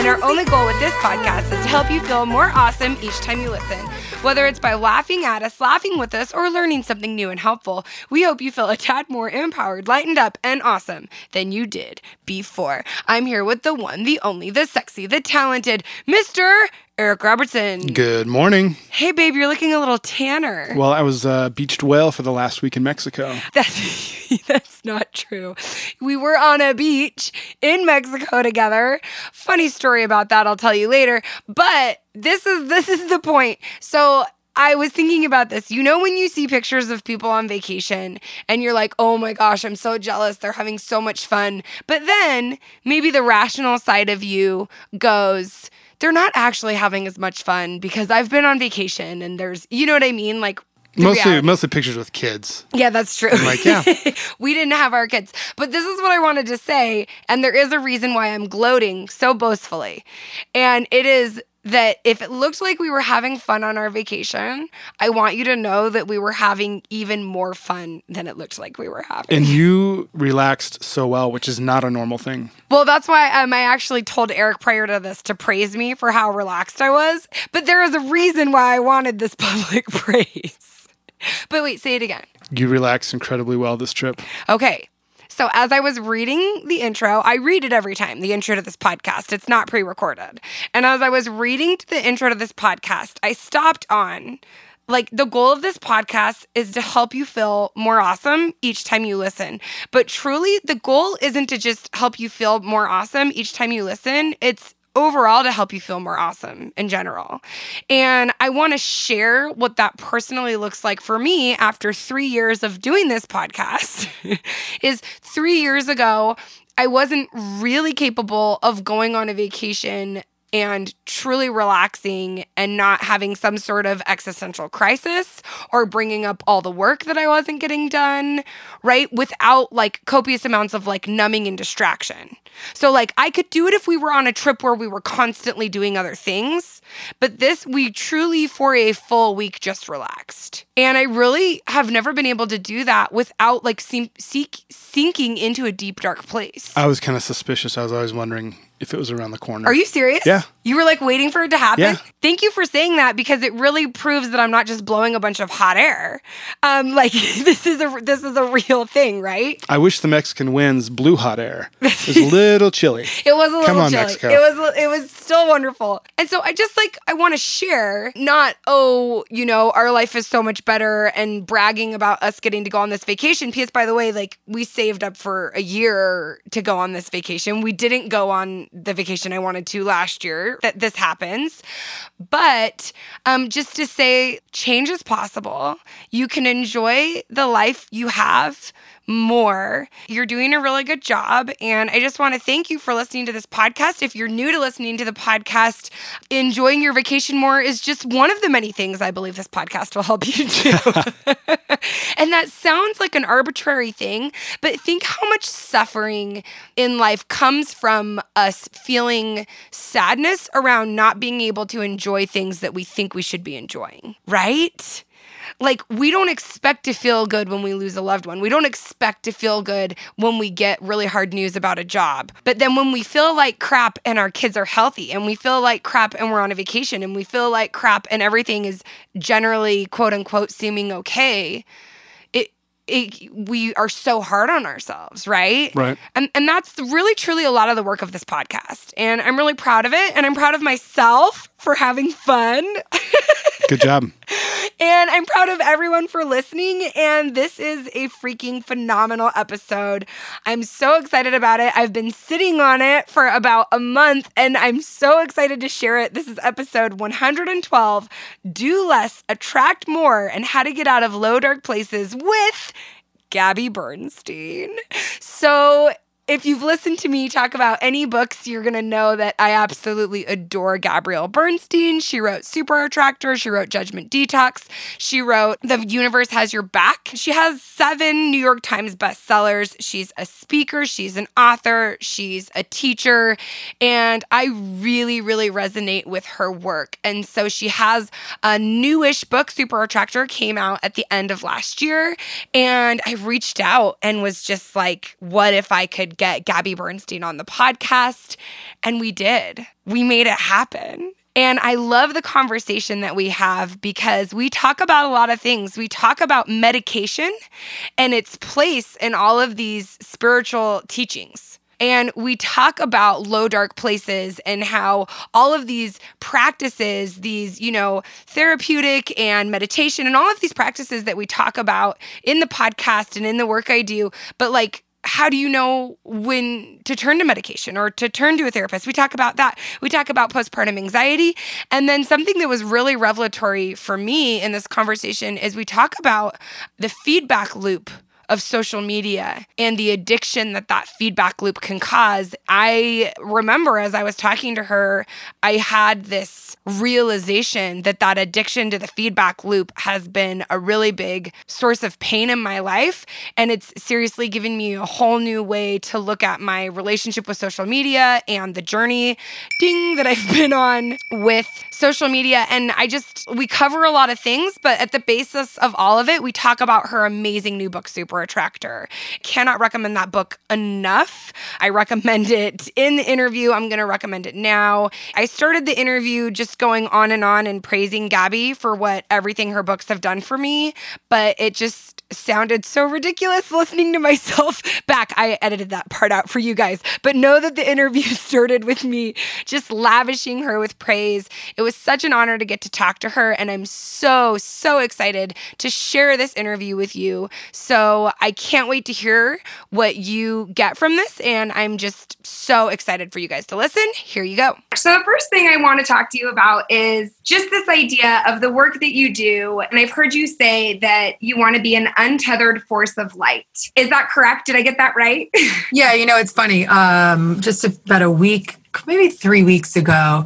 And our only goal with this podcast is to help you feel more awesome each time you listen. Whether it's by laughing at us, laughing with us, or learning something new and helpful, we hope you feel a tad more empowered, lightened up, and awesome than you did before. I'm here with the one, the only, the sexy, the talented Mr. Eric Robertson. Good morning. Hey, babe, you're looking a little tanner. Well, I was uh, beached whale for the last week in Mexico. That's that's not true. We were on a beach in Mexico together. Funny story about that, I'll tell you later. But this is this is the point. So I was thinking about this. You know, when you see pictures of people on vacation and you're like, oh my gosh, I'm so jealous. They're having so much fun. But then maybe the rational side of you goes, they're not actually having as much fun because I've been on vacation and there's, you know what I mean? Like, Mostly, reality. mostly pictures with kids. Yeah, that's true. like, yeah. we didn't have our kids. But this is what I wanted to say. And there is a reason why I'm gloating so boastfully. And it is that if it looked like we were having fun on our vacation, I want you to know that we were having even more fun than it looked like we were having. And you relaxed so well, which is not a normal thing. Well, that's why um, I actually told Eric prior to this to praise me for how relaxed I was. But there is a reason why I wanted this public praise. But wait, say it again. You relaxed incredibly well this trip. Okay. So, as I was reading the intro, I read it every time, the intro to this podcast. It's not pre recorded. And as I was reading the intro to this podcast, I stopped on like the goal of this podcast is to help you feel more awesome each time you listen. But truly, the goal isn't to just help you feel more awesome each time you listen. It's overall to help you feel more awesome in general. And I want to share what that personally looks like for me after 3 years of doing this podcast. is 3 years ago I wasn't really capable of going on a vacation and truly relaxing and not having some sort of existential crisis or bringing up all the work that I wasn't getting done, right? Without like copious amounts of like numbing and distraction. So, like, I could do it if we were on a trip where we were constantly doing other things, but this, we truly for a full week just relaxed. And I really have never been able to do that without like seek, sinking into a deep, dark place. I was kind of suspicious. I was always wondering if it was around the corner. Are you serious? Yeah. You were like waiting for it to happen? Yeah. Thank you for saying that because it really proves that I'm not just blowing a bunch of hot air. Um, like this is a this is a real thing, right? I wish the Mexican winds blew hot air. It was a little chilly. It was a little Come on, chilly. Mexico. It was it was still wonderful. And so I just like I want to share not oh, you know, our life is so much better and bragging about us getting to go on this vacation. P.S. by the way, like we saved up for a year to go on this vacation. We didn't go on the vacation I wanted to last year that this happens. But um just to say change is possible. You can enjoy the life you have more. You're doing a really good job. And I just want to thank you for listening to this podcast. If you're new to listening to the podcast, enjoying your vacation more is just one of the many things I believe this podcast will help you do. and that sounds like an arbitrary thing, but think how much suffering in life comes from us feeling sadness around not being able to enjoy things that we think we should be enjoying, right? Like we don't expect to feel good when we lose a loved one. We don't expect to feel good when we get really hard news about a job. But then when we feel like crap and our kids are healthy and we feel like crap and we're on a vacation and we feel like crap and everything is generally quote unquote seeming okay, it it, we are so hard on ourselves, right? Right. And and that's really truly a lot of the work of this podcast. And I'm really proud of it and I'm proud of myself for having fun. Good job. And I'm proud of everyone for listening. And this is a freaking phenomenal episode. I'm so excited about it. I've been sitting on it for about a month and I'm so excited to share it. This is episode 112 Do Less, Attract More, and How to Get Out of Low Dark Places with Gabby Bernstein. So, if you've listened to me talk about any books, you're going to know that I absolutely adore Gabrielle Bernstein. She wrote Super Attractor, she wrote Judgment Detox, she wrote The Universe Has Your Back. She has seven New York Times bestsellers. She's a speaker, she's an author, she's a teacher, and I really, really resonate with her work. And so she has a newish book, Super Attractor, came out at the end of last year. And I reached out and was just like, what if I could get Gabby Bernstein on the podcast. And we did. We made it happen. And I love the conversation that we have because we talk about a lot of things. We talk about medication and its place in all of these spiritual teachings. And we talk about low dark places and how all of these practices, these, you know, therapeutic and meditation and all of these practices that we talk about in the podcast and in the work I do, but like how do you know when to turn to medication or to turn to a therapist? We talk about that. We talk about postpartum anxiety. And then something that was really revelatory for me in this conversation is we talk about the feedback loop of social media and the addiction that that feedback loop can cause. I remember as I was talking to her, I had this realization that that addiction to the feedback loop has been a really big source of pain in my life. And it's seriously given me a whole new way to look at my relationship with social media and the journey, ding, that I've been on with social media. And I just, we cover a lot of things, but at the basis of all of it, we talk about her amazing new book, Super Attractor. Cannot recommend that book enough. I recommend it in the interview. I'm going to recommend it now. I started the interview just going on and on and praising Gabby for what everything her books have done for me, but it just sounded so ridiculous listening to myself back. I edited that part out for you guys, but know that the interview started with me just lavishing her with praise. It was such an honor to get to talk to her, and I'm so, so excited to share this interview with you. So I can't wait to hear what you get from this, and I'm just so excited for you guys to listen. Here you go. So, the first thing I want to talk to you about is just this idea of the work that you do. And I've heard you say that you want to be an untethered force of light. Is that correct? Did I get that right? yeah, you know, it's funny. Um, just about a week, maybe three weeks ago,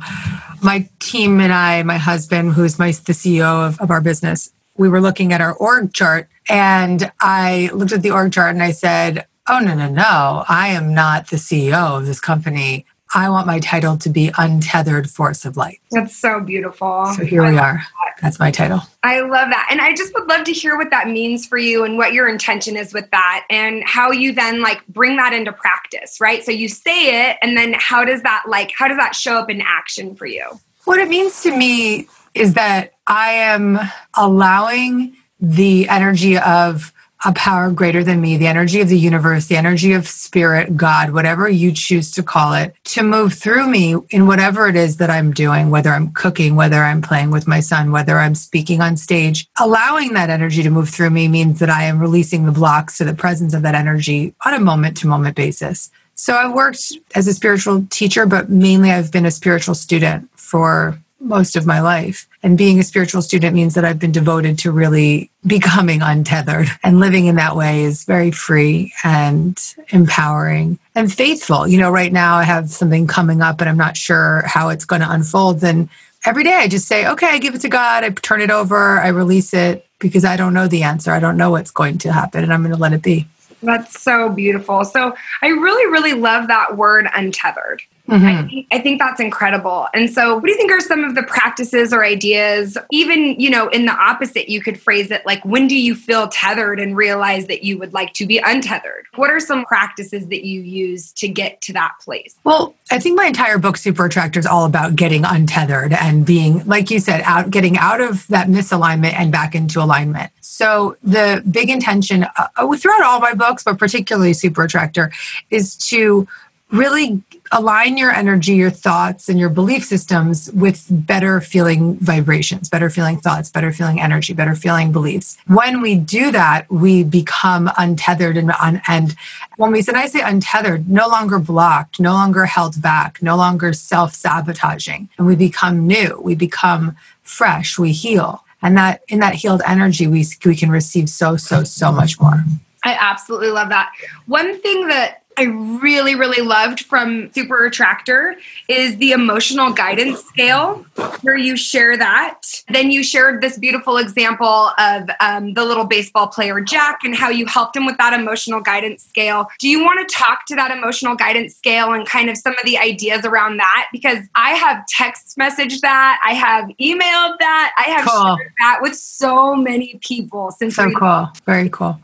my team and I, my husband, who's my the CEO of, of our business, we were looking at our org chart and I looked at the org chart and I said, Oh, no, no, no. I am not the CEO of this company. I want my title to be Untethered Force of Light. That's so beautiful. So here we are. That's my title. I love that. And I just would love to hear what that means for you and what your intention is with that and how you then like bring that into practice, right? So you say it and then how does that like how does that show up in action for you? What it means to me is that I am allowing the energy of a power greater than me, the energy of the universe, the energy of spirit, God, whatever you choose to call it, to move through me in whatever it is that I'm doing, whether I'm cooking, whether I'm playing with my son, whether I'm speaking on stage. Allowing that energy to move through me means that I am releasing the blocks to the presence of that energy on a moment to moment basis. So I've worked as a spiritual teacher, but mainly I've been a spiritual student for most of my life. And being a spiritual student means that I've been devoted to really becoming untethered. And living in that way is very free and empowering and faithful. You know, right now I have something coming up and I'm not sure how it's going to unfold. Then every day I just say, okay, I give it to God, I turn it over, I release it because I don't know the answer. I don't know what's going to happen and I'm going to let it be. That's so beautiful. So I really, really love that word untethered. Mm-hmm. I, think, I think that's incredible. And so, what do you think are some of the practices or ideas? Even, you know, in the opposite, you could phrase it like, when do you feel tethered and realize that you would like to be untethered? What are some practices that you use to get to that place? Well, I think my entire book, Super Attractor, is all about getting untethered and being, like you said, out, getting out of that misalignment and back into alignment. So, the big intention uh, throughout all my books, but particularly Super Attractor, is to really align your energy, your thoughts, and your belief systems with better feeling vibrations, better feeling thoughts, better feeling energy, better feeling beliefs. When we do that, we become untethered and, and when we said I say untethered, no longer blocked, no longer held back, no longer self-sabotaging, and we become new, we become fresh, we heal. And that in that healed energy, we, we can receive so, so, so much more. I absolutely love that. One thing that I really, really loved from Super Attractor is the emotional guidance scale, where you share that. Then you shared this beautiful example of um, the little baseball player Jack and how you helped him with that emotional guidance scale. Do you want to talk to that emotional guidance scale and kind of some of the ideas around that? Because I have text messaged that, I have emailed that, I have cool. shared that with so many people since. So cool, very cool.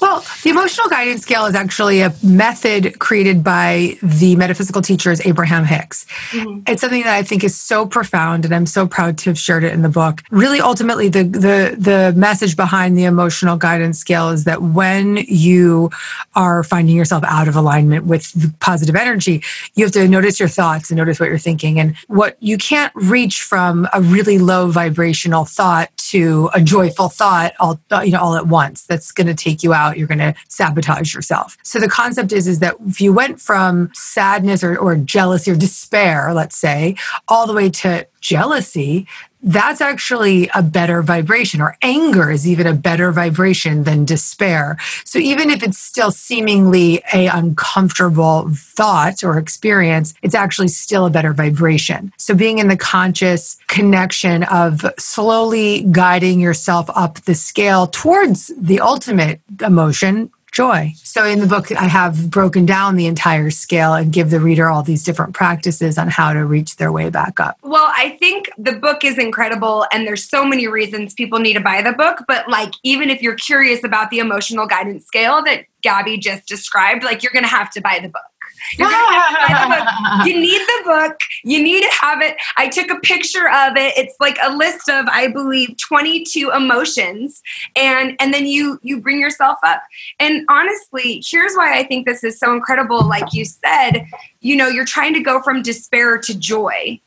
Well, the emotional guidance scale is actually a method method created by the metaphysical teachers Abraham Hicks. Mhm. It's something that I think is so profound, and I'm so proud to have shared it in the book. Really, ultimately, the the the message behind the emotional guidance scale is that when you are finding yourself out of alignment with the positive energy, you have to notice your thoughts and notice what you're thinking. And what you can't reach from a really low vibrational thought to a joyful thought all you know all at once. That's going to take you out. You're going to sabotage yourself. So the concept is is that if you went from sadness or, or jealousy or despair, let's say, all the way to jealousy, that's actually a better vibration, or anger is even a better vibration than despair. So even if it's still seemingly a uncomfortable thought or experience, it's actually still a better vibration. So being in the conscious connection of slowly guiding yourself up the scale towards the ultimate emotion, joy. So in the book, I have broken down the entire scale and give the reader all these different practices on how to reach their way back up. Well, I think the book is incredible, and there's so many reasons people need to buy the book. But like, even if you're curious about the emotional guidance scale that Gabby just described, like, you're going to have to buy the book. You're gonna have to buy the book. You need the book. You need to have it. I took a picture of it. It's like a list of, I believe, 22 emotions, and and then you you bring yourself up. And honestly, here's why I think this is so incredible. Like you said, you know, you're trying to go from despair to joy,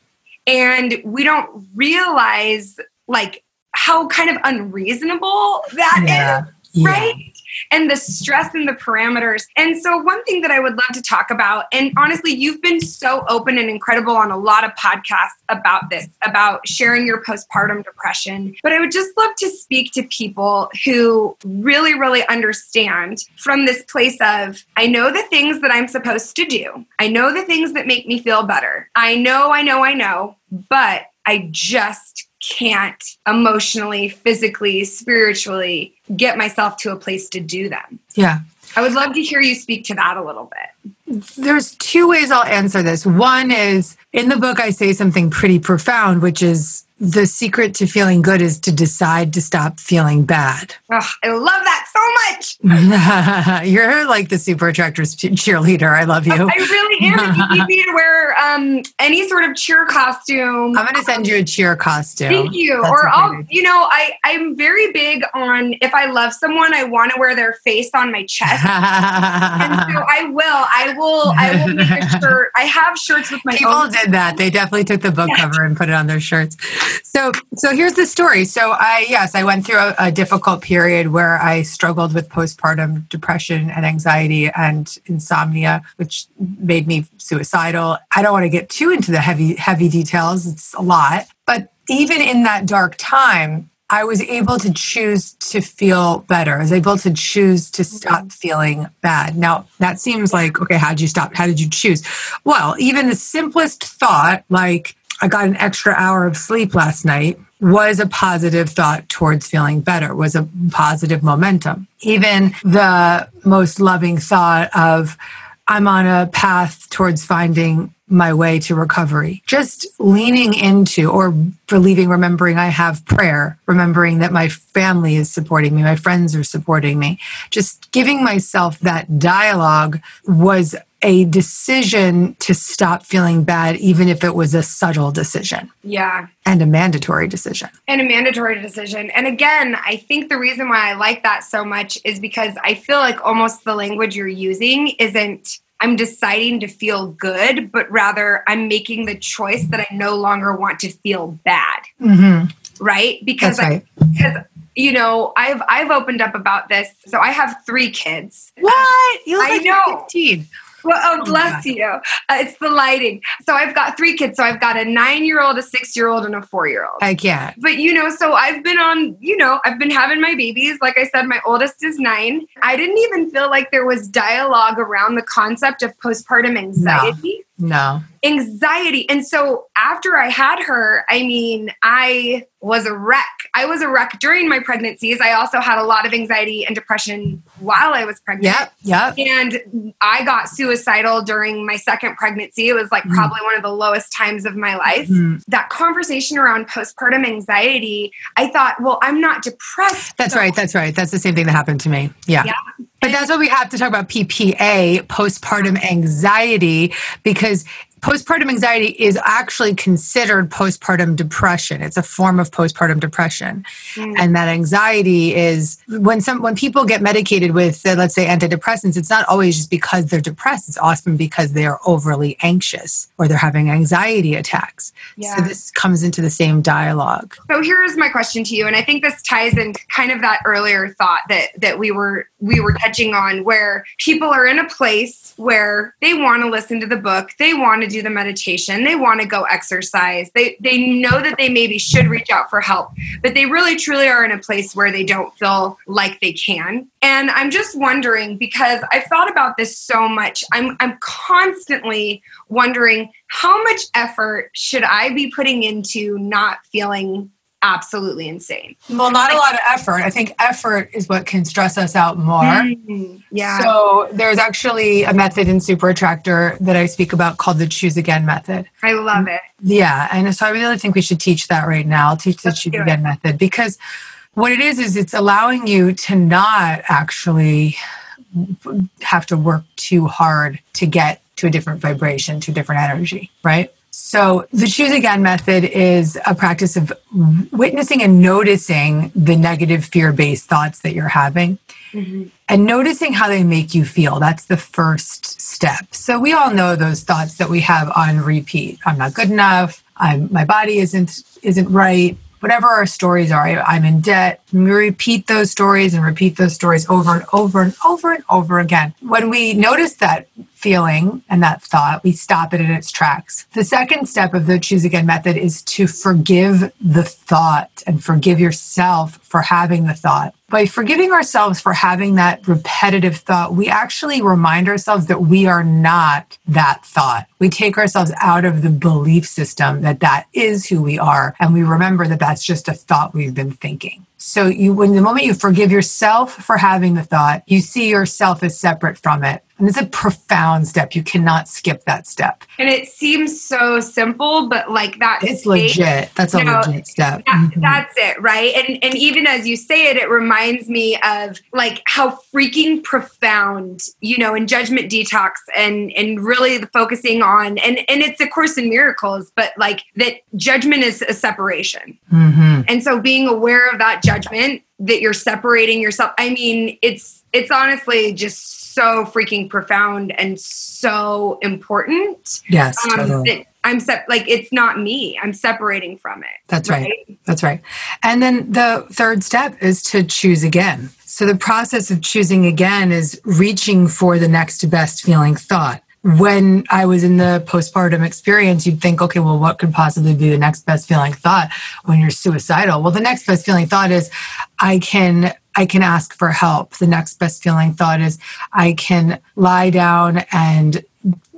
and we don't realize like how kind of unreasonable that is Yeah. Yeah. right? And the stress and the parameters. And so, one thing that I would love to talk about, and honestly, you've been so open and incredible on a lot of podcasts about this, about sharing your postpartum depression. But I would just love to speak to people who really, really understand from this place of I know the things that I'm supposed to do, I know the things that make me feel better. I know, I know, I know, but I just can't emotionally, physically, spiritually get myself to a place to do them. Yeah. I would love to hear you speak to that a little bit. There's two ways I'll answer this. One is in the book, I say something pretty profound, which is the secret to feeling good is to decide to stop feeling bad. Ugh, I love that so much. You're like the super attractors cheerleader. I love you. I really am. If you need me to wear um, any sort of cheer costume, I'm going to send you a cheer costume. Thank you. That's or I'll, you know, I I'm very big on if I love someone, I want to wear their face on my chest. And so I will. I will. I will make a shirt. I have shirts with my People own. did that. They definitely took the book Yeah. cover and put it on their shirts. So, so here's the story. So, I yes, I went through a, a difficult period where I struggled with postpartum depression and anxiety and insomnia, which made me suicidal. I don't want to get too into the heavy heavy details. It's a lot, but even in that dark time. I was able to choose to feel better. I was able to choose to mm-hmm. stop feeling bad. Now, that seems like, okay, how did you stop? How did you choose? Well, even the simplest thought, like I got an extra hour of sleep last night, was a positive thought towards feeling better, was a positive momentum. Even the most loving thought of, I'm on a path towards finding my way to recovery. Just leaning into or believing, remembering I have prayer, remembering that my family is supporting me, my friends are supporting me. Just giving myself that dialogue was a decision to stop feeling bad, even if it was a subtle decision Yeah. and a mandatory decision. and a mandatory decision. And again, I think the reason why I like that so much is because I feel like almost the language you're using isn't I'm deciding to feel good, but rather I'm making the choice that I no longer want to feel bad, Mm-hmm. right? Because right. I, because you know, I've I've opened up about this. So I have 3 kids. What? You look I like know. 15. Well, oh, Oh, bless you. Uh, it's the lighting. So I've got three kids. So I've got a nine year old, a six year old, and a four year old. I can't. But you know, so I've been on, you know, I've been having my babies. Like I said, my oldest is nine. I didn't even feel like there was dialogue around the concept of postpartum anxiety. No. Anxiety. And so after I had her, I mean, I was a wreck. I was a wreck during my pregnancies. I also had a lot of anxiety and depression while I was pregnant. Yep. Yep. And I got suicidal during my second pregnancy. It was like Mm. probably one of the lowest times of my life. Mhm. That conversation around postpartum anxiety, I thought, well, I'm not depressed. That's so- right. That's right. That's the same thing that happened to me. Yeah. Yeah. But that's what we have to talk about PPA, postpartum anxiety, because postpartum anxiety is actually considered postpartum depression. It's a form of postpartum depression. Mm. and that anxiety is when some when people get medicated with uh, let's say antidepressants it's not always just because they're depressed. It's often because they are overly anxious or they're having anxiety attacks. Yeah. so this comes into the same dialogue. So here's my question to you and i think this ties in kind of that earlier thought that that we were we were touching on where people are in a place where they want to listen to the book they want to do the meditation, they want to go exercise. They they know that they maybe should reach out for help, but they really truly are in a place where they don't feel like they can. And I'm just wondering because I've thought about this so much. I'm I'm constantly wondering how much effort should I be putting into not feeling absolutely insane. Well, not a lot of effort. I think effort is what can stress us out more. Mm-hmm. Yeah. So there's actually a method in Super Attractor that I speak about called the Choose Again method. I love it. Yeah. And so I really think we should teach that right now, teach the Let's Choose Again method because what it is is it's allowing you to not actually have to work too hard to get to a different vibration, to a different energy, right? So, the choose again method is a practice of witnessing and noticing the negative fear based thoughts that you're having mm-hmm. and noticing how they make you feel. That's the first step. So, we all know those thoughts that we have on repeat I'm not good enough. I'm, my body isn't isn't right whatever our stories are, I, am in debt. We repeat those stories and repeat those stories over and over and over and over again. When we notice that feeling and that thought, we stop it in its tracks. The second step of the choose again method is to forgive the thought and forgive yourself for having the thought. By forgiving ourselves for having that repetitive thought, we actually remind ourselves that we are not that thought. We take ourselves out of the belief system that that is who we are. And we remember that that's just a thought we've been thinking. So you, when the moment you forgive yourself for having the thought, you see yourself as separate from it. And it's a profound step. You cannot skip that step. And it seems so simple, but like that. It's legit. That's a know, legit step. That, mm-hmm. That's it, right? And and even as you say it, it reminds me of like how freaking profound, you know, in judgment detox and and really focusing on and and it's a course in miracles, but like that judgment is a separation. Mm-hmm. And so being aware of that judgment that you're separating yourself. I mean, it's it's honestly just so freaking profound and so important. Yes, um, totally. I'm se- like it's not me. I'm separating from it. That's right? right. That's right. And then the third step is to choose again. So the process of choosing again is reaching for the next best feeling thought when I was in the postpartum experience, you'd think, okay, well, what could possibly be the next best feeling thought when you're suicidal? Well, the next best feeling thought is I can I can ask for help. The next best feeling thought is I can lie down and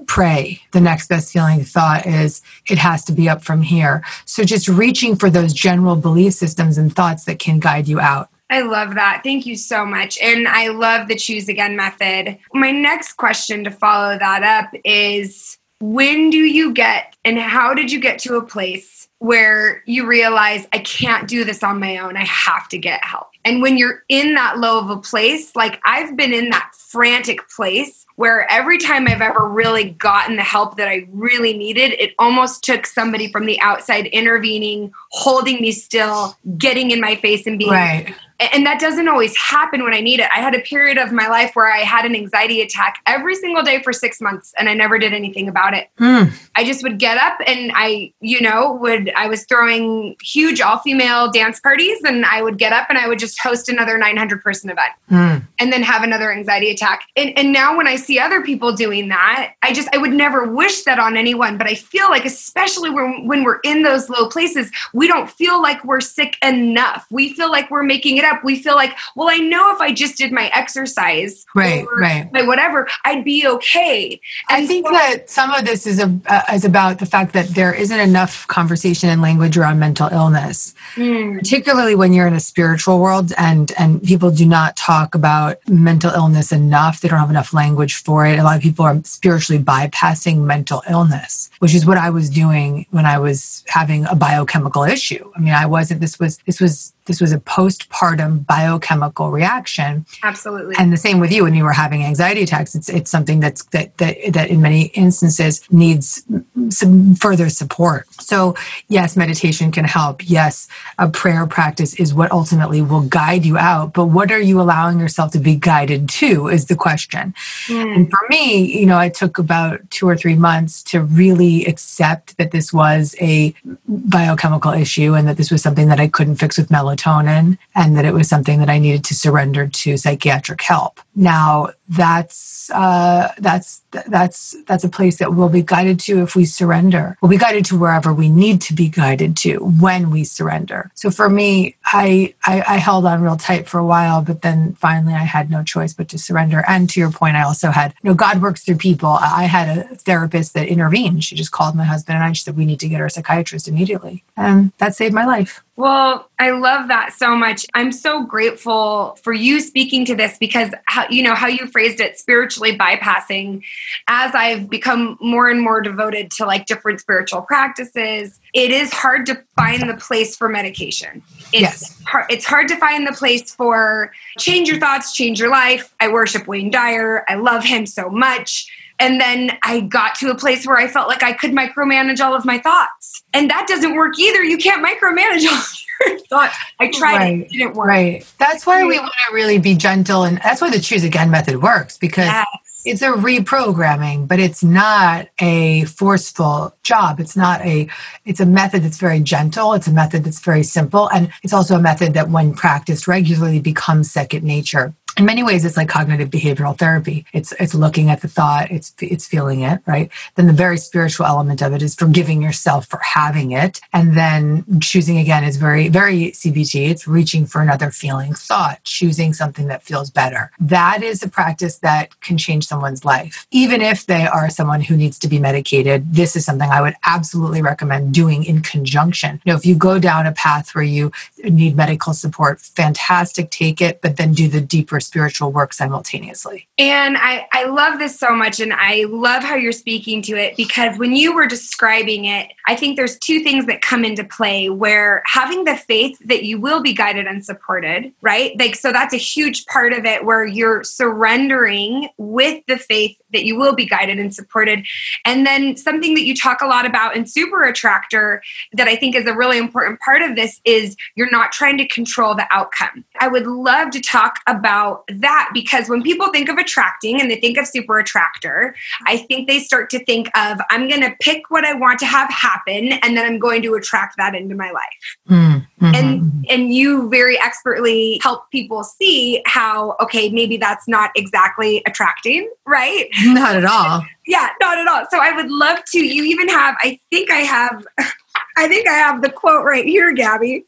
pray. The next best feeling thought is it has to be up from here. So just reaching for those general belief systems and thoughts that can guide you out. I love that. Thank you so much. And I love the choose again method. My next question to follow that up is when do you get and how did you get to a place where you realize I can't do this on my own? I have to get help. And when you're in that low of a place, like I've been in that frantic place where every time I've ever really gotten the help that I really needed, it almost took somebody from the outside intervening, holding me still, getting in my face and being right and that doesn't always happen when I need it. I had a period of my life where I had an anxiety attack every single day for six months and I never did anything about it. Mm. I just would get up and I, you know, would, I was throwing huge all female dance parties and I would get up and I would just host another 900 person event mm. and then have another anxiety attack. And, and now when I see other people doing that, I just, I would never wish that on anyone. But I feel like, especially when, when we're in those low places, we don't feel like we're sick enough. We feel like we're making it up, we feel like, well, I know if I just did my exercise, right, right, my whatever, I'd be okay. And I think so- that some of this is a, uh, is about the fact that there isn't enough conversation and language around mental illness, mm. particularly when you're in a spiritual world and and people do not talk about mental illness enough. They don't have enough language for it. A lot of people are spiritually bypassing mental illness, which is what I was doing when I was having a biochemical issue. I mean, I wasn't. This was this was this was a postpartum biochemical reaction. Absolutely. And the same with you when you were having anxiety attacks. It's it's something that's that that that in many instances needs some further support. So yes, meditation can help. Yes, a prayer practice is what ultimately will guide you out. But what are you allowing yourself to be guided to is the question. Mm. And for me, you know, it took about two or three months to really accept that this was a biochemical issue and that this was something that I couldn't fix with melatonin and that it was something that I needed to surrender to psychiatric help. Now, that's uh, that's that's that's a place that we'll be guided to if we surrender. We'll be guided to wherever we need to be guided to when we surrender. So for me, I, I I held on real tight for a while, but then finally I had no choice but to surrender. And to your point, I also had you know God works through people. I had a therapist that intervened. She just called my husband and I. She said we need to get our psychiatrist immediately, and that saved my life. Well, I love that so much. I'm so grateful for you speaking to this because how you know how you phrased it spiritually bypassing as I've become more and more devoted to like different spiritual practices, it is hard to find the place for medication. It's yes. hard it's hard to find the place for change your thoughts, change your life. I worship Wayne Dyer. I love him so much. And then I got to a place where I felt like I could micromanage all of my thoughts. And that doesn't work either. You can't micromanage all your thoughts. I tried right. it, it didn't work. Right. That's why we want to really be gentle. And that's why the choose again method works because yes. it's a reprogramming, but it's not a forceful job. It's not a, it's a method that's very gentle. It's a method that's very simple. And it's also a method that when practiced regularly becomes second nature in many ways it's like cognitive behavioral therapy. It's it's looking at the thought it's it's feeling it right? Then the very spiritual element of it is forgiving yourself for having it. And then choosing again is very very cbt it's reaching for another feeling thought choosing something that feels better. That is a practice that can change someone's life. Even if they are someone who needs to be medicated this is something i would absolutely recommend doing in conjunction. You know if you go down a path where you need medical support fantastic take it but then do the deeper spiritual work simultaneously. And I, I love this so much. And I love how you're speaking to it because when you were describing it, I think there's two things that come into play where having the faith that you will be guided and supported, right? Like, so that's a huge part of it where you're surrendering with the faith that you will be guided and supported. And then something that you talk a lot about in Super Attractor that I think is a really important part of this is you're not trying to control the outcome. I would love to talk about that because when people think of attracting and they think of Super Attractor, I think they start to think of I'm going to pick what I want to have happen and then I'm going to attract that into my life. Mm-hmm. And hmm, hmm. and you very expertly help people see how okay, maybe that's not exactly attracting, right? Not at all. yeah, not at all. So I would love to. You even have, I think I have. I think I have the quote right here, Gabby.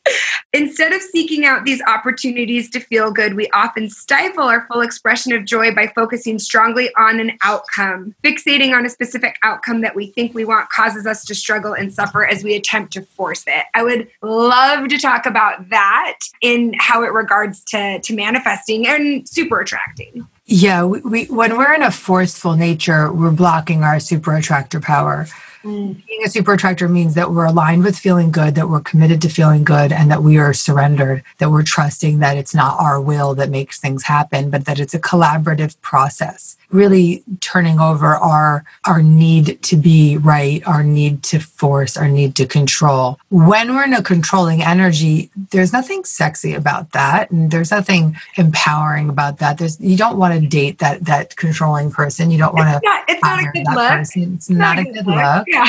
Instead of seeking out these opportunities to feel good, we often stifle our full expression of joy by focusing strongly on an outcome. Fixating on a specific outcome that we think we want causes us to struggle and suffer as we attempt to force it. I would love to talk about that in how it regards to, to manifesting and super attracting. Yeah, we, we, when we're in a forceful nature, we're blocking our super attractor power. Mm. Being a super attractor means that we're aligned with feeling good, that we're committed to feeling good, and that we are surrendered, that we're trusting that it's not our will that makes things happen, but that it's a collaborative process really turning over our our need to be right our need to force our need to control when we're in a controlling energy there's nothing sexy about that and there's nothing empowering about that there's you don't want to date that that controlling person you don't want to it's not a good look person. it's not, not a good look, look. Yeah.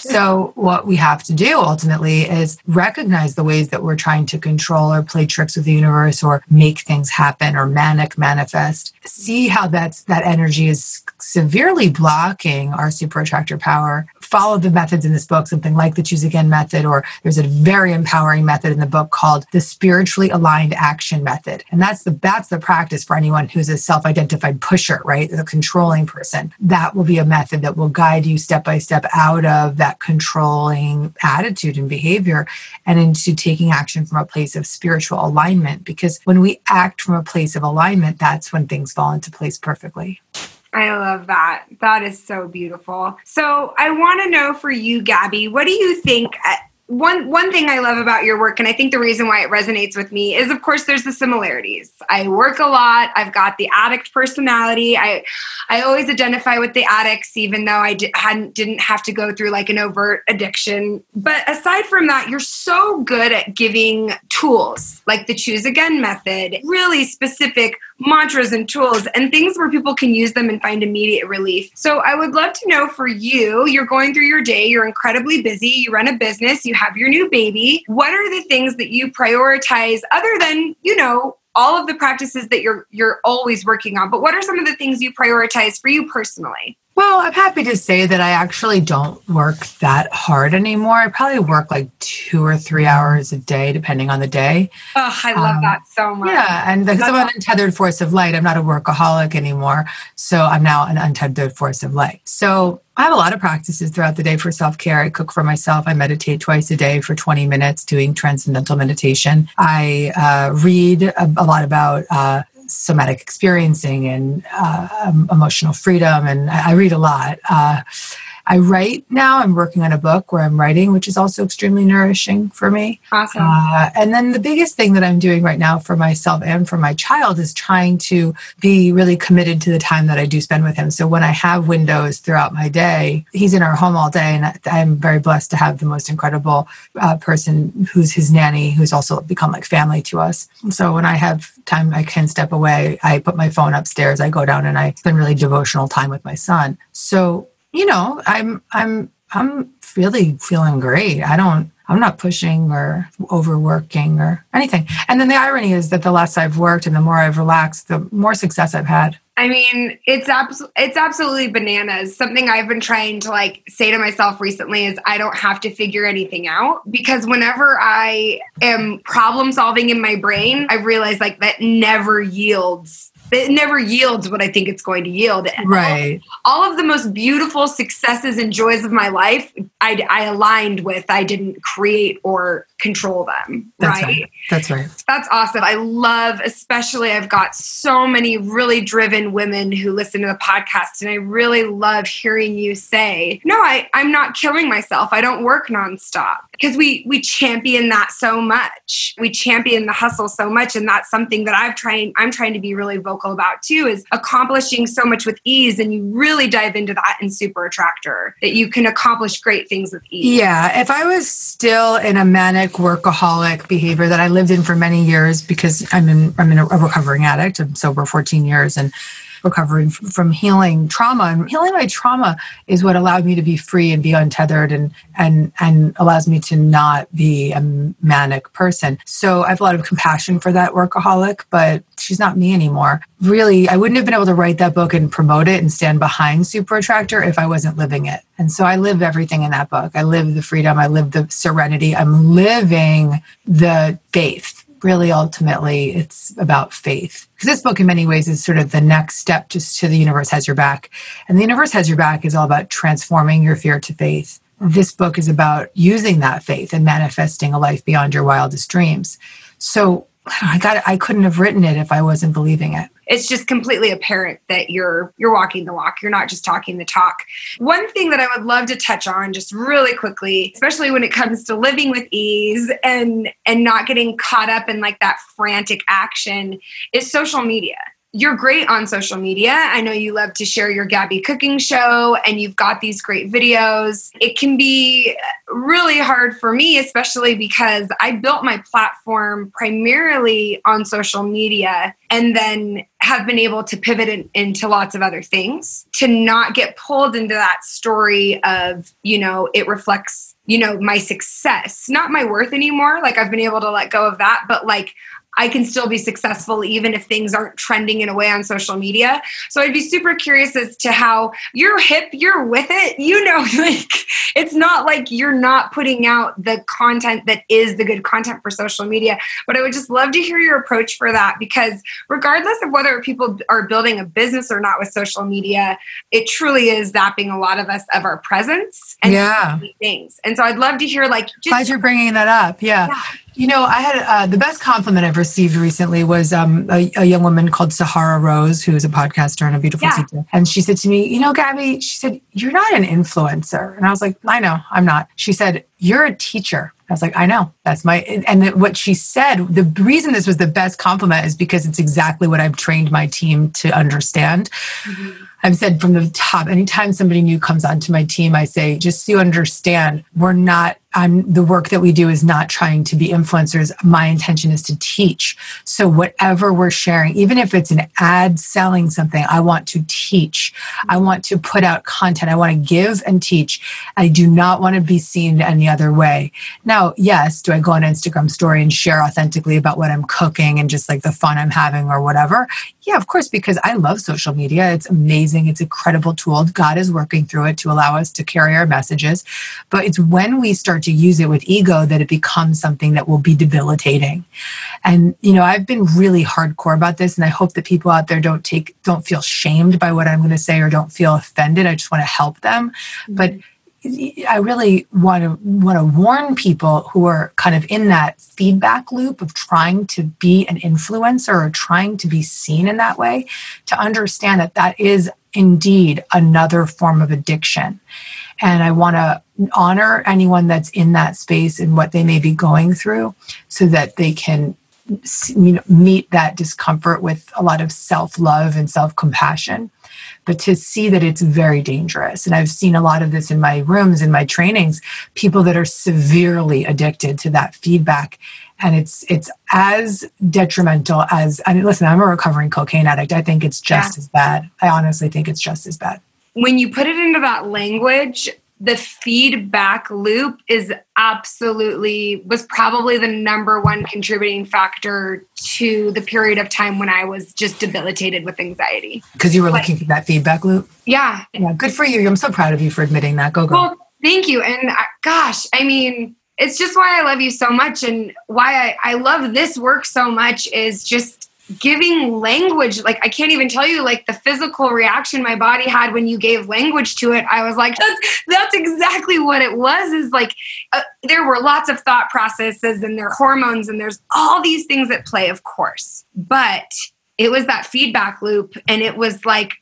So, what we have to do ultimately is recognize the ways that we're trying to control or play tricks with the universe or make things happen or manic manifest. See how that's that energy is severely blocking our super attractor power. Follow the methods in this book, something like the choose again method, or there's a very empowering method in the book called the spiritually aligned action method. And that's the that's the practice for anyone who's a self-identified pusher, right? The controlling person. That will be a method that will guide you step by step out of that controlling attitude and behavior and into taking action from a place of spiritual alignment. Because when we act from a place of alignment, that's when things fall into place perfectly. I love that. That is so beautiful. So, I want to know for you, Gabby, what do you think? Uh, one one thing I love about your work, and I think the reason why it resonates with me is, of course, there's the similarities. I work a lot. I've got the addict personality. I I always identify with the addicts, even though I hadn't didn't have to go through like an overt addiction. But aside from that, you're so good at giving tools like the choose again method, really specific mantras and tools and things where people can use them and find immediate relief. So I would love to know for you, you're going through your day, you're incredibly busy, you run a business, you have your new baby. What are the things that you prioritize other than, you know, all of the practices that you're you're always working on, but what are some of the things you prioritize for you personally? Well, I'm happy to say that I actually don't work that hard anymore. I probably work like two or three hours a day, depending on the day. Oh, I love um, that so much. Yeah. And because I'm an untethered force of light, I'm not a workaholic anymore. So I'm now an untethered force of light. So I have a lot of practices throughout the day for self care. I cook for myself. I meditate twice a day for 20 minutes doing transcendental meditation. I uh, read a, a, lot about uh, somatic experiencing and uh, emotional freedom. And I, I read a lot. Uh, I write now. I'm working on a book where I'm writing, which is also extremely nourishing for me. Awesome. Uh, and then the biggest thing that I'm doing right now for myself and for my child is trying to be really committed to the time that I do spend with him. So when I have windows throughout my day, he's in our home all day, and I'm very blessed to have the most incredible uh, person who's his nanny, who's also become like family to us. So when I have time, I can step away. I put my phone upstairs. I go down and I spend really devotional time with my son. So you know, I'm I'm I'm really feeling great. I don't I'm not pushing or overworking or anything. And then the irony is that the less I've worked and the more I've relaxed, the more success I've had. I mean, it's abs- it's absolutely bananas. Something I've been trying to like say to myself recently is I don't have to figure anything out because whenever I am problem solving in my brain, I realize like that never yields it never yields what I think it's going to yield. right. All, all, of the most beautiful successes and joys of my life, I, I aligned with. I didn't create or control them. That's right? right. That's right. That's awesome. I love, especially, I've got so many really driven women who listen to the podcast, and I really love hearing you say, "No, I, I'm not killing myself. I don't work nonstop." Because we we champion that so much. We champion the hustle so much, and that's something that I've trying. I'm trying to be really vocal about too. Is accomplishing so much with ease, and you really dive into that in Super Attractor that you can accomplish great things with ease. Yeah. If I was still in a manic workaholic behavior that I lived in for many years because I'm in I'm in a recovering addict. I'm sober 14 years and recovering from healing trauma. And healing my trauma is what allowed me to be free and be untethered and and and allows me to not be a manic person. So i have a lot of compassion for that workaholic but she's not me anymore. Really i wouldn't have been able to write that book and promote it and stand behind super attractor if i wasn't living it. And so i live everything in that book. I live the freedom. I live the serenity. I'm living the faith really ultimately it's about faith. Because this book in many ways is sort of the next step just to the universe has your back. And the universe has your back is all about transforming your fear to faith. This book is about using that faith and manifesting a life beyond your wildest dreams. So i got i couldn't have written it if i wasn't believing it. It's just completely apparent that you're you're walking the walk you're not just talking the talk. One thing that i would love to touch on just really quickly especially when it comes to living with ease and and not getting caught up in like that frantic action is social media you're great on social media. I know you love to share your Gabby cooking show and you've got these great videos. It can be really hard for me, especially because I built my platform primarily on social media and then have been able to pivot in, into lots of other things to not get pulled into that story of, you know, it reflects, you know, my success, not my worth anymore. Like I've been able to let go of that, but like I can still be successful even if things aren't trending in a way on social media. So I'd be super curious as to how you're hip, you're with it. You know, like it's not like you're not putting out the content that is the good content for social media. But I would just love to hear your approach for that because regardless of whether people are building a business or not with social media, it truly is zapping a lot of us of our presence and yeah. things. And so I'd love to hear like just glad you're bringing that up. Yeah. yeah You know, I had uh, the best compliment I've received recently was um, a, a, young woman called Sahara Rose, who is a podcaster and a beautiful yeah. teacher. And she said to me, You know, Gabby, she said, You're not an influencer. And I was like, I know, I'm not. She said, You're a teacher. I was like, I know that's my, and what she said, the reason this was the best compliment is because it's exactly what I've trained my team to understand. Mm-hmm. I've said from the top, anytime somebody new comes onto my team, I say, just so you understand, we're not I'm the work that we do is not trying to be influencers. My intention is to teach. So whatever we're sharing, even if it's an ad selling something, I want to teach. I want to put out content. I want to give and teach. I do not want to be seen any other way. Now, yes, do I go on Instagram story and share authentically about what I'm cooking and just like the fun I'm having or whatever? Yeah, of course, because I love social media. It's amazing. It's a credible tool. God is working through it to allow us to carry our messages. But it's when we start to use it with ego that it becomes something that will be debilitating. And, you know, I've been really hardcore about this, and I hope that people out there don't take, don't feel shamed by what I'm going to say or don't feel offended. I just want to help them. Mm-hmm. But I really want to want to warn people who are kind of in that feedback loop of trying to be an influencer or trying to be seen in that way to understand that that is indeed another form of addiction. And I want to honor anyone that's in that space and what they may be going through so that they can you know, meet that discomfort with a lot of self love and self compassion. But to see that it's very dangerous. And I've seen a lot of this in my rooms, in my trainings, people that are severely addicted to that feedback. And it's it's as detrimental as I mean, listen, I'm a recovering cocaine addict. I think it's just yeah. as bad. I honestly think it's just as bad when you put it into that language, the feedback loop is absolutely was probably the number one contributing factor to the period of time when I was just debilitated with anxiety. Because you were like, looking for that feedback loop? Yeah. Yeah, good for you. I'm so proud of you for admitting that. Go, go. Well, thank you. And uh, gosh, I mean, it's just why I love you so much and why I, I love this work so much is just giving language like i can't even tell you like the physical reaction my body had when you gave language to it i was like that's that's exactly what it was is like uh, there were lots of thought processes and their hormones and there's all these things at play of course but it was that feedback loop and it was like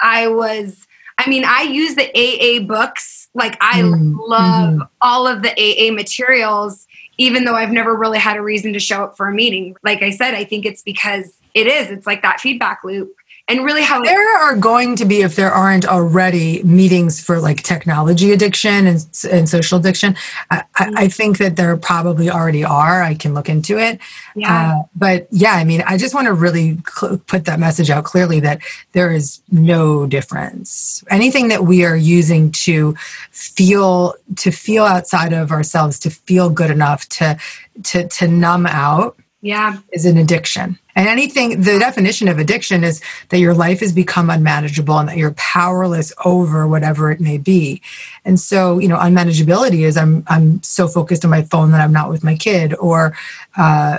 i was i mean i use the aa books like i mm-hmm. love mm-hmm. all of the aa materials even though I've never really had a reason to show up for a meeting. Like I said, I think it's because it is. It's like that feedback loop. And really, how there are going to be, if there aren't already, meetings for like technology addiction and, and social addiction. I, I think that there probably already are. I can look into it. Yeah. Uh, but yeah, I mean, I just want to really cl- put that message out clearly that there is no difference. Anything that we are using to feel to feel outside of ourselves, to feel good enough to to to numb out yeah is an addiction and anything the definition of addiction is that your life has become unmanageable and that you're powerless over whatever it may be and so you know unmanageability is i'm i'm so focused on my phone that i'm not with my kid or uh,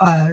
uh,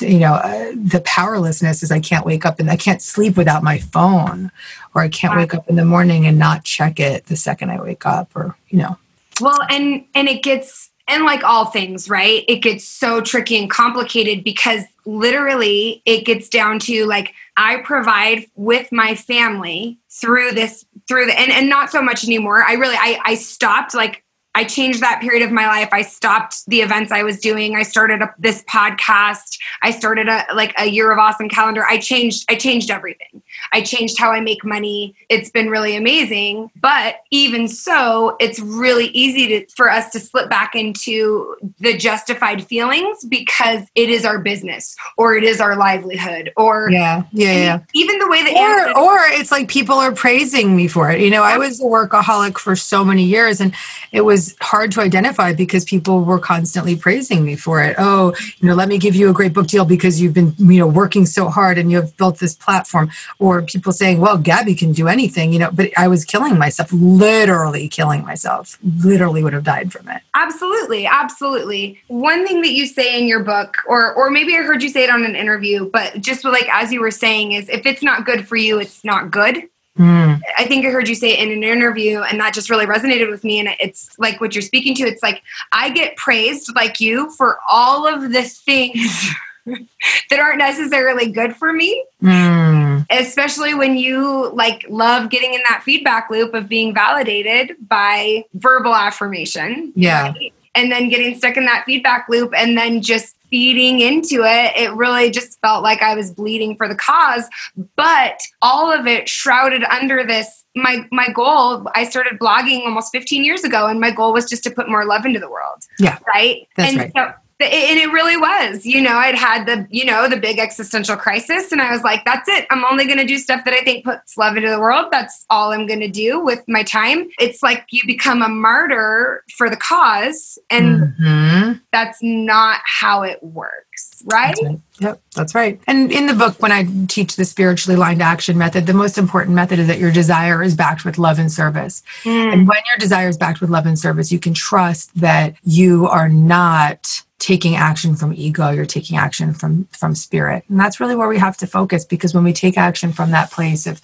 you know, uh, the powerlessness is I can't wake up and I can't sleep without my phone, or I can't wake up in the morning and not check it the second I wake up, or you know. Well, and and it gets and like all things, right? It gets so tricky and complicated because literally it gets down to like I provide with my family through this through the and, and not so much anymore. I really I I stopped like I changed that period of my life. I stopped the events I was doing. I started a, this podcast. I started a like a year of awesome calendar. I changed I changed everything. I changed how I make money. It's been really amazing. But even so, it's really easy to, for us to slip back into the justified feelings because it is our business or it is our livelihood or yeah, yeah, yeah. Even the way that or or it's like people are praising me for it. You know, I was a workaholic for so many years, and it was hard to identify because people were constantly praising me for it. Oh, you know, let me give you a great book deal because you've been you know working so hard and you have built this platform, or people saying, well, Gabby can do anything, you know, but I was killing myself, literally killing myself, literally would have died from it. Absolutely. Absolutely. One thing that you say in your book, or, or maybe I heard you say it on an interview, but just like, as you were saying is if it's not good for you, it's not good. Mm. I think I heard you say it in an interview, and that just really resonated with me. And it's like what you're speaking to. It's like I get praised like you for all of the things that aren't necessarily good for me, Mm. especially when you like love getting in that feedback loop of being validated by verbal affirmation. Yeah. right? And then getting stuck in that feedback loop and then just feeding into it, it really just felt like I was bleeding for the cause. But all of it shrouded under this. My my goal, I started blogging almost 15 years ago, and my goal was just to put more love into the world. Yeah. Right. That's and right. so and it really was you know i'd had the you know the big existential crisis and i was like that's it i'm only going to do stuff that i think puts love into the world that's all i'm going to do with my time it's like you become a martyr for the cause and Mhm. that's not how it works right That's right. Yep, that's right. And in the book, when I teach the spiritually aligned action method, the most important method is that your desire is backed with love and service. Mm. And when your desire is backed with love and service, you can trust that you are not taking action from ego you're taking action from from spirit. And that's really where we have to focus because when we take action from that place of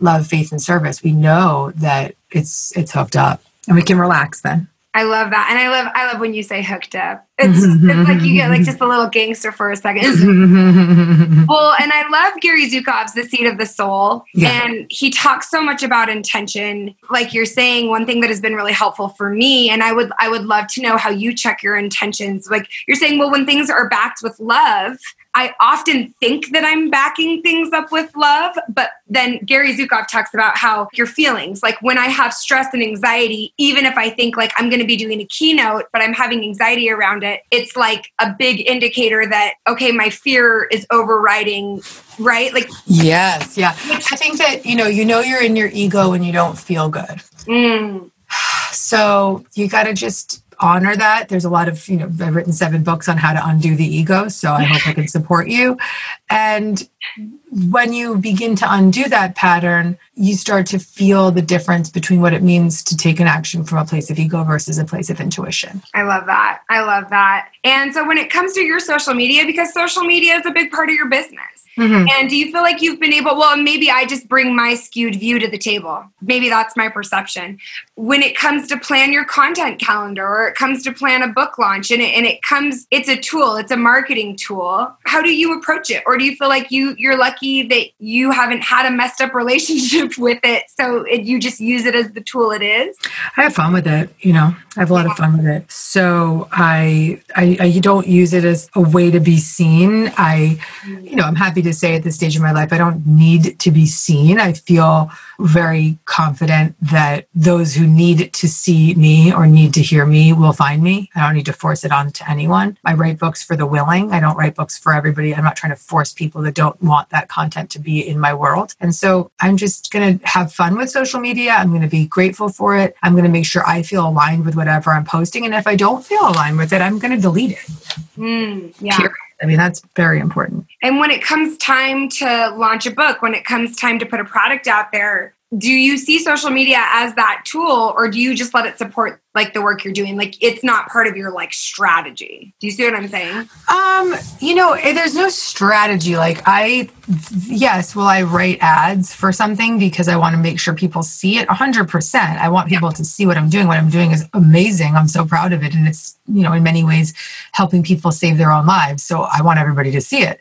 love faith and service we know that it's it's hooked up and we can relax then I love that, and I love I love when you say hooked up. It's, it's like you get like just a little gangster for a second. Well, and I love Gary Zukav's The Seat of the Soul. Yeah. And he talks so much about intention. Like you're saying, one thing that has been really helpful for me, and I would I would love to know how you check your intentions. Like you're saying, well, when things are backed with love, I often think that I'm backing things up with love, but then Gary Zukav talks about how your feelings, like when I have stress and anxiety, even if I think like I'm going to be doing a keynote, but I'm having anxiety around it, it's like a big indicator that, okay, my fear is overriding, right? Like, yes yeah. I think that you know you know you're in your ego when you don't feel good. Mm, So you got to just honor that. There's a lot of, you know, I've written seven books on how to undo the ego. So I hope I can support you. And when you begin to undo that pattern, you start to feel the difference between what it means to take an action from a place of ego versus a place of intuition. I love that. I love that. And so when it comes to your social media, because social media is a big part of your business. Mhm. And do you feel like you've been able, well, maybe I just bring my skewed view to the table. Maybe that's my perception. When it comes to plan your content calendar or it comes to plan a book launch and it, and it comes, it's a tool, it's a marketing tool. How do you approach it? Or do you feel like you, you're lucky that you haven't had a messed up relationship with it? So it, you just use it as the tool it is? I have fun with it, you know. I have a lot of fun with it. So I, I I don't use it as a way to be seen. I you know, I'm happy to say at this stage of my life I don't need to be seen. I feel very confident that those who need to see me or need to hear me will find me. I don't need to force it on to anyone. I write books for the willing. I don't write books for everybody. I'm not trying to force people that don't want that content to be in my world. And so I'm just going to have fun with social media. I'm going to be grateful for it. I'm going to make sure I feel aligned with whatever I'm posting. And if I don't feel aligned with it, I'm going to delete it. Mm, yeah. Period. I mean, that's very important. And when it comes time to launch a book, when it comes time to put a product out there, do you see social media as that tool or do you just let it support like the work you're doing? Like it's not part of your like strategy. Do you see what I'm saying? Um, you know, eh, there's no strategy. Like I, yes, will I write ads for something because I want to make sure people see it? hundred percent. I want people to see what I'm doing. What I'm doing is amazing. I'm so proud of it. And it's, you know, in many ways helping people save their own lives. So I want everybody to see it.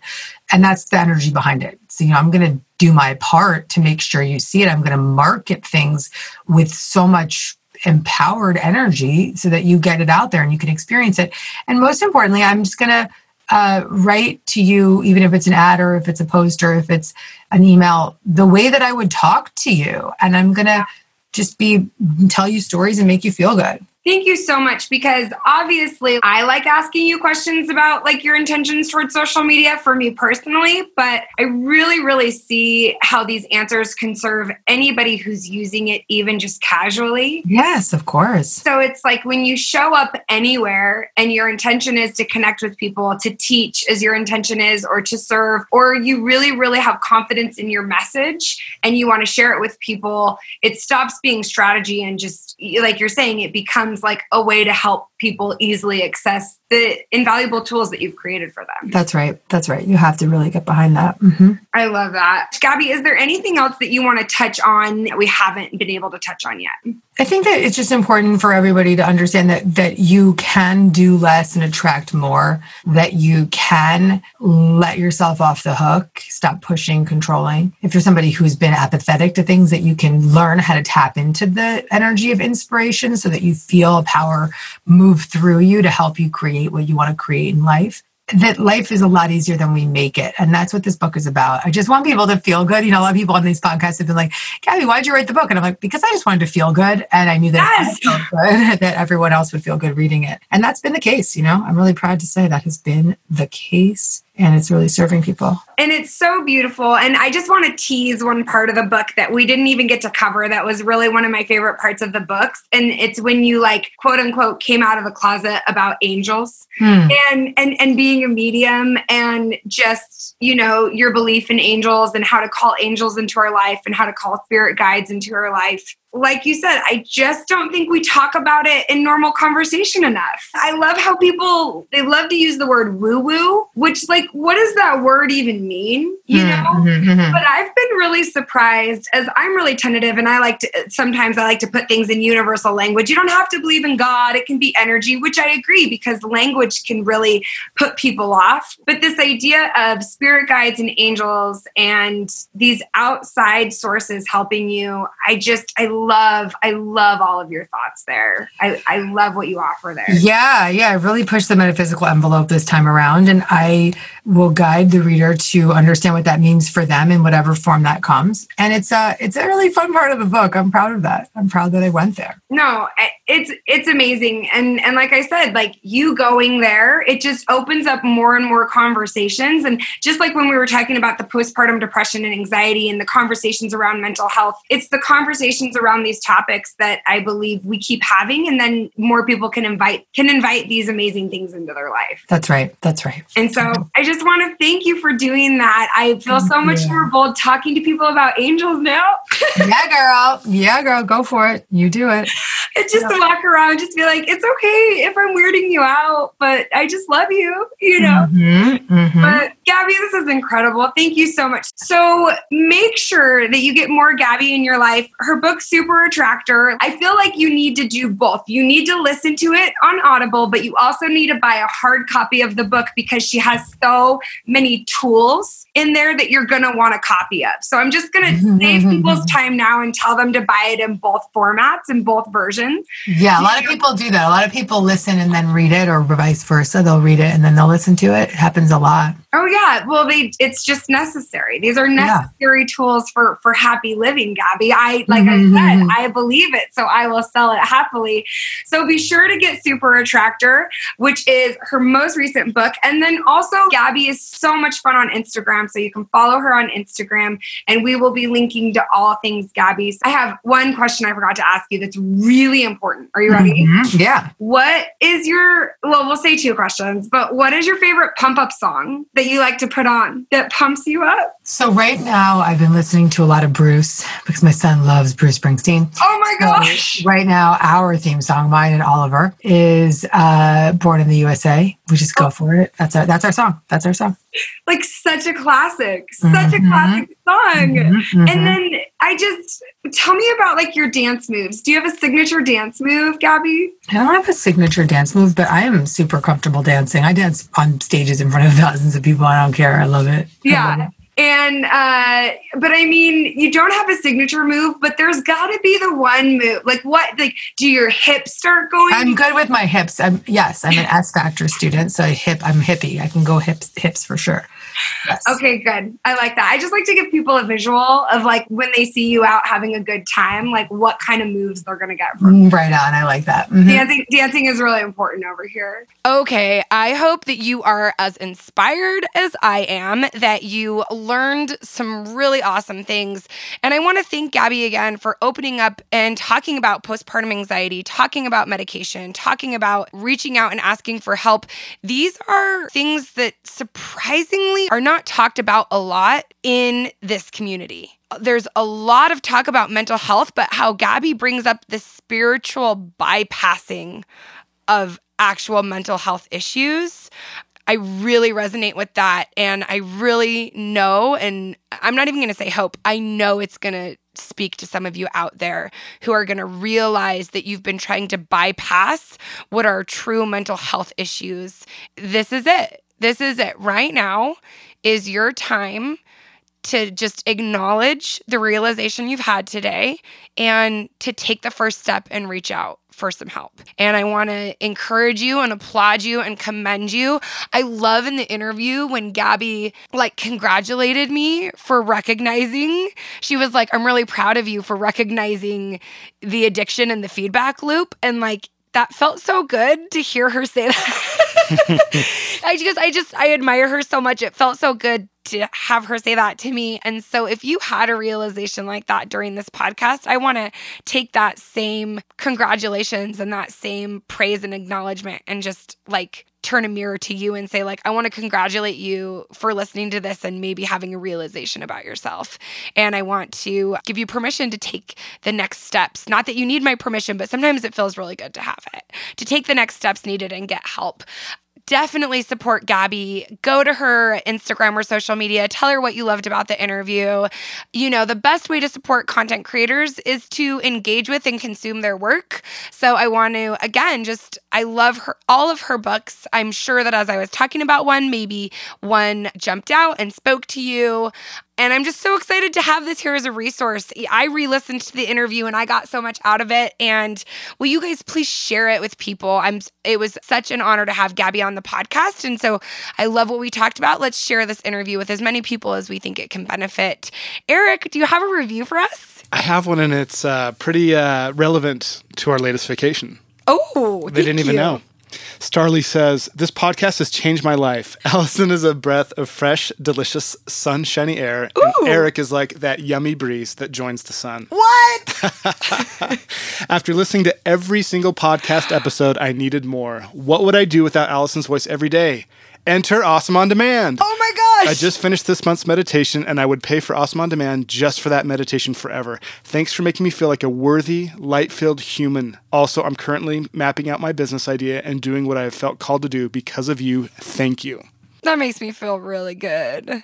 And that's the energy behind it. So, you know, I'm going to do my part to make sure you see it. I'm going to market things with so much empowered energy so that you get it out there and you can experience it. And most importantly, I'm just going to uh, write to you, even if it's an ad or if it's a post or if it's an email, the way that I would talk to you. And I'm going to just be tell you stories and make you feel good. Thank you so much because obviously I like asking you questions about like your intentions towards social media for me personally, but I really, really see how these answers can serve anybody who's using it even just casually. Yes, of course. So it's like when you show up anywhere and your intention is to connect with people, to teach as your intention is, or to serve, or you really, really have confidence in your message and you want to share it with people, it stops being strategy and just like you're saying, it becomes like a way to help people easily access the invaluable tools that you've created for them. That's right. That's right. You have to really get behind that. hmm I love that. Gabby, is there anything else that you want to touch on that we haven't been able to touch on yet? I think that it's just important for everybody to understand that that you can do less and attract more, that you can let yourself off the hook, stop pushing, controlling. If you're somebody who's been apathetic to things, that you can learn how to tap into the energy of inspiration so that you feel power move through you to help you create what you want to create in life that life is a lot easier than we make it. And that's what this book is about. I just want people to feel good. You know, a lot of people on these podcasts have been like, Gabby, why'd you write the book? And I'm like, because I just wanted to feel good. And I knew that Yes. I felt good, that everyone else would feel good reading it. And that's been the case, you know. I'm really proud to say that has been the case. And it's really serving people. And it's so beautiful. And I just want to tease one part of the book that we didn't even get to cover that was really one of my favorite parts of the books. And it's when you like quote unquote came out of the closet about angels Hmm. and and and being a medium and just, you know, your belief in angels and how to call angels into our life and how to call spirit guides into our life. Like you said, I just don't think we talk about it in normal conversation enough. I love how people they love to use the word woo woo, which like what does that word even mean? You know? Mhm, mhm. But I've been really surprised as I'm really tentative and I like to sometimes I like to put things in universal language. You don't have to believe in God, it can be energy, which I agree because language can really put people off. But this idea of spirit guides and angels and these outside sources helping you, I just I love I love all of your thoughts there. I, I love what you offer there. Yeah, yeah, I really pushed the metaphysical envelope this time around, and I will guide the reader to understand what that means for them in whatever form that comes. And it's a it's a really fun part of the book. I'm proud of that. I'm proud that I went there. no it's it's amazing and and like i said like you going there it just opens up more and more conversations and just like when we were talking about the postpartum depression and anxiety and the conversations around mental health it's the conversations around these topics that i believe we keep having and then more people can invite can invite these amazing things into their life That's right. That's right. and so I just want to thank you for doing that. I feel so much you. more bold talking to people about angels now. yeah, girl. Yeah, girl. Go for it. You do it. and just to walk around, just be like, it's okay if I'm weirding you out, but I just love you, you know? Mhm, mhm. But Gabby, this is incredible. Thank you so much. So make sure that you get more Gabby in your life. Her book, Super Attractor, I feel like you need to do both. You need to listen to it on Audible, but you also need to buy a hard copy of the book because she has so many tools in there that you're going to want a copy of. So I'm just going to save people's time now and tell them to buy it in both formats and both versions. Yeah, a lot of people do that. A lot of people listen and then read it, or vice versa. They'll read it and then they'll listen to it. It happens a lot. Oh yeah, well they it's just necessary. These are necessary tools for for happy living, Gabby. I like Mhm, I said, mhm. I believe it, so I will sell it happily. So be sure to get Super Attractor, which is her most recent book, and then also Gabby is so much fun on Instagram, so you can follow her on Instagram, and we will be linking to all things Gabby's. I have one question I forgot to ask you that's really important. Are you ready? Mhm. Yeah. What is your, well, we'll say two questions, but what is your favorite pump up song that you like to put on that pumps you up? So right now I've been listening to a lot of Bruce because my son loves Bruce Springsteen. Oh my So gosh. right now, our theme song, mine and Oliver, is uh, "Born in the USA." We just go for it. That's our that's our song. That's our song. Like such a classic, such a Mhm. classic song. Mhm, mhm. And then I just, tell me about like your dance moves. Do you have a signature dance move, Gabby? I don't have a signature dance move, but I am super comfortable dancing. I dance on stages in front of thousands of people. I don't care. I love it. I love Yeah. it. And, uh, but I mean, you don't have a signature move, but there's got to be the one move. Like, what, like, do your hips start going? I'm good with my hips. I'm yes, I'm an S Factor student, so I hip. I'm hippie. I can go hips hips for sure. Yes. Okay, good. I like that. I just like to give people a visual of like when they see you out having a good time, like what kind of moves they're gonna get from. Mm, Right on. I like that. Mhm. Dancing, dancing is really important over here. Okay, I hope that you are as inspired as I am, that you learned some really awesome things. And I want to thank Gabby again for opening up and talking about postpartum anxiety, talking about medication, talking about reaching out and asking for help. These are things that surprisingly are not talked about a lot in this community. there's a lot of talk about mental health, but how Gabby brings up the spiritual bypassing of actual mental health issues. I really resonate with that. And I really know, and I'm not even going to say hope, I know it's going to speak to some of you out there who are going to realize that you've been trying to bypass what are true mental health issues. This is it. This is it. Right now is your time to just acknowledge the realization you've had today and to take the first step and reach out for some help. And I want to encourage you and applaud you and commend you. I love in the interview when Gabby like congratulated me for recognizing. She was like, "I'm really proud of you for recognizing the addiction and the feedback loop." And like that felt so good to hear her say that. I just I just I admire her so much. It felt so good to have her say that to me. And so, if you had a realization like that during this podcast, I want to take that same congratulations and that same praise and acknowledgement and just like turn a mirror to you and say like I want to congratulate you for listening to this and maybe having a realization about yourself. And I want to give you permission to take the next steps. Not that you need my permission, but sometimes it feels really good to have it. To take the next steps needed and get help definitely support Gabby. Go to her Instagram or social media. Tell her what you loved about the interview. You know, the best way to support content creators is to engage with and consume their work. So I want to, again, just, I love her, all of her books. I'm sure that as I was talking about one, maybe one jumped out and spoke to you. And I'm just so excited to have this here as a resource. I re listened to the interview and I got so much out of it. And will you guys please share it with people? I'm it was such an honor to have Gabby on the podcast. And so I love what we talked about. Let's share this interview with as many people as we think it can benefit. Eric, do you have a review for us? I have one and it's uh, pretty uh, relevant to our latest vacation. Oh, they didn't even you. know. Starly says, This podcast has changed my life. Alison is a breath of fresh, delicious, sunshiny air. And Eric is like that yummy breeze that joins the sun. What? After listening to every single podcast episode, I needed more. What would I do without Alison's voice every day? Enter Awesome On Demand. Oh my gosh. I just finished this month's meditation and I would pay for Awesome On Demand just for that meditation forever. Thanks for making me feel like a worthy, light filled human. Also, I'm currently mapping out my business idea and doing what I have felt called to do because of you. Thank you. that makes me feel really good.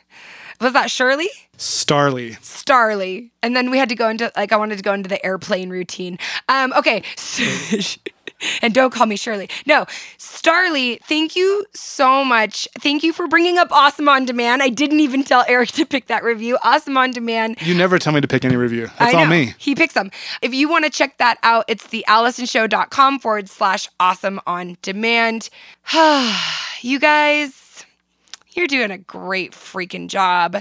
Was that Shirley? Starly. Starly. And then we had to go into like I wanted to go into the airplane routine. Um, okay. and don't call me Shirley. No, Starly, thank you so much. Thank you for bringing up Awesome on Demand. I didn't even tell Eric to pick that review. Awesome on Demand. You never tell me to pick any review. That's all me. He picks them. If you want to check that out, it's the AlisonShow.com forward slash awesome on demand. you guys, you're doing a great freaking job.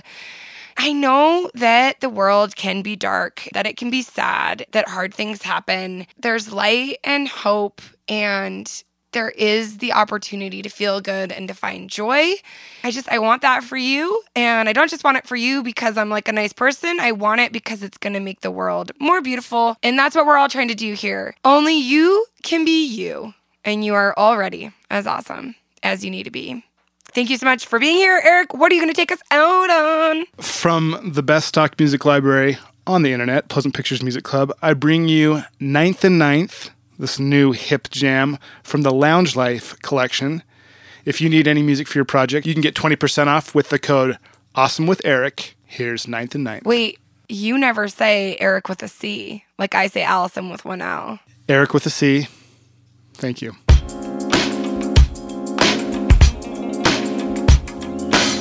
I know that the world can be dark, that it can be sad, that hard things happen. There's light and hope, and there is the opportunity to feel good and to find joy. I just, I want that for you. And I don't just want it for you because I'm like a nice person. I want it because it's going to make the world more beautiful. And that's what we're all trying to do here. Only you can be you, and you are already as awesome as you need to be. Thank you so much for being here, Eric. What are you going to take us out on? From the best stock music library on the internet, Pleasant Pictures Music Club, I bring you Ninth and Ninth, this new hip jam from the Lounge Life collection. If you need any music for your project, you can get 20% off with the code Awesome with Eric. Here's Ninth and Ninth. Wait, you never say Eric with a C, like I say Alison with one L. Eric with a C.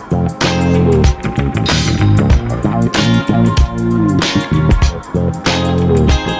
Thank you.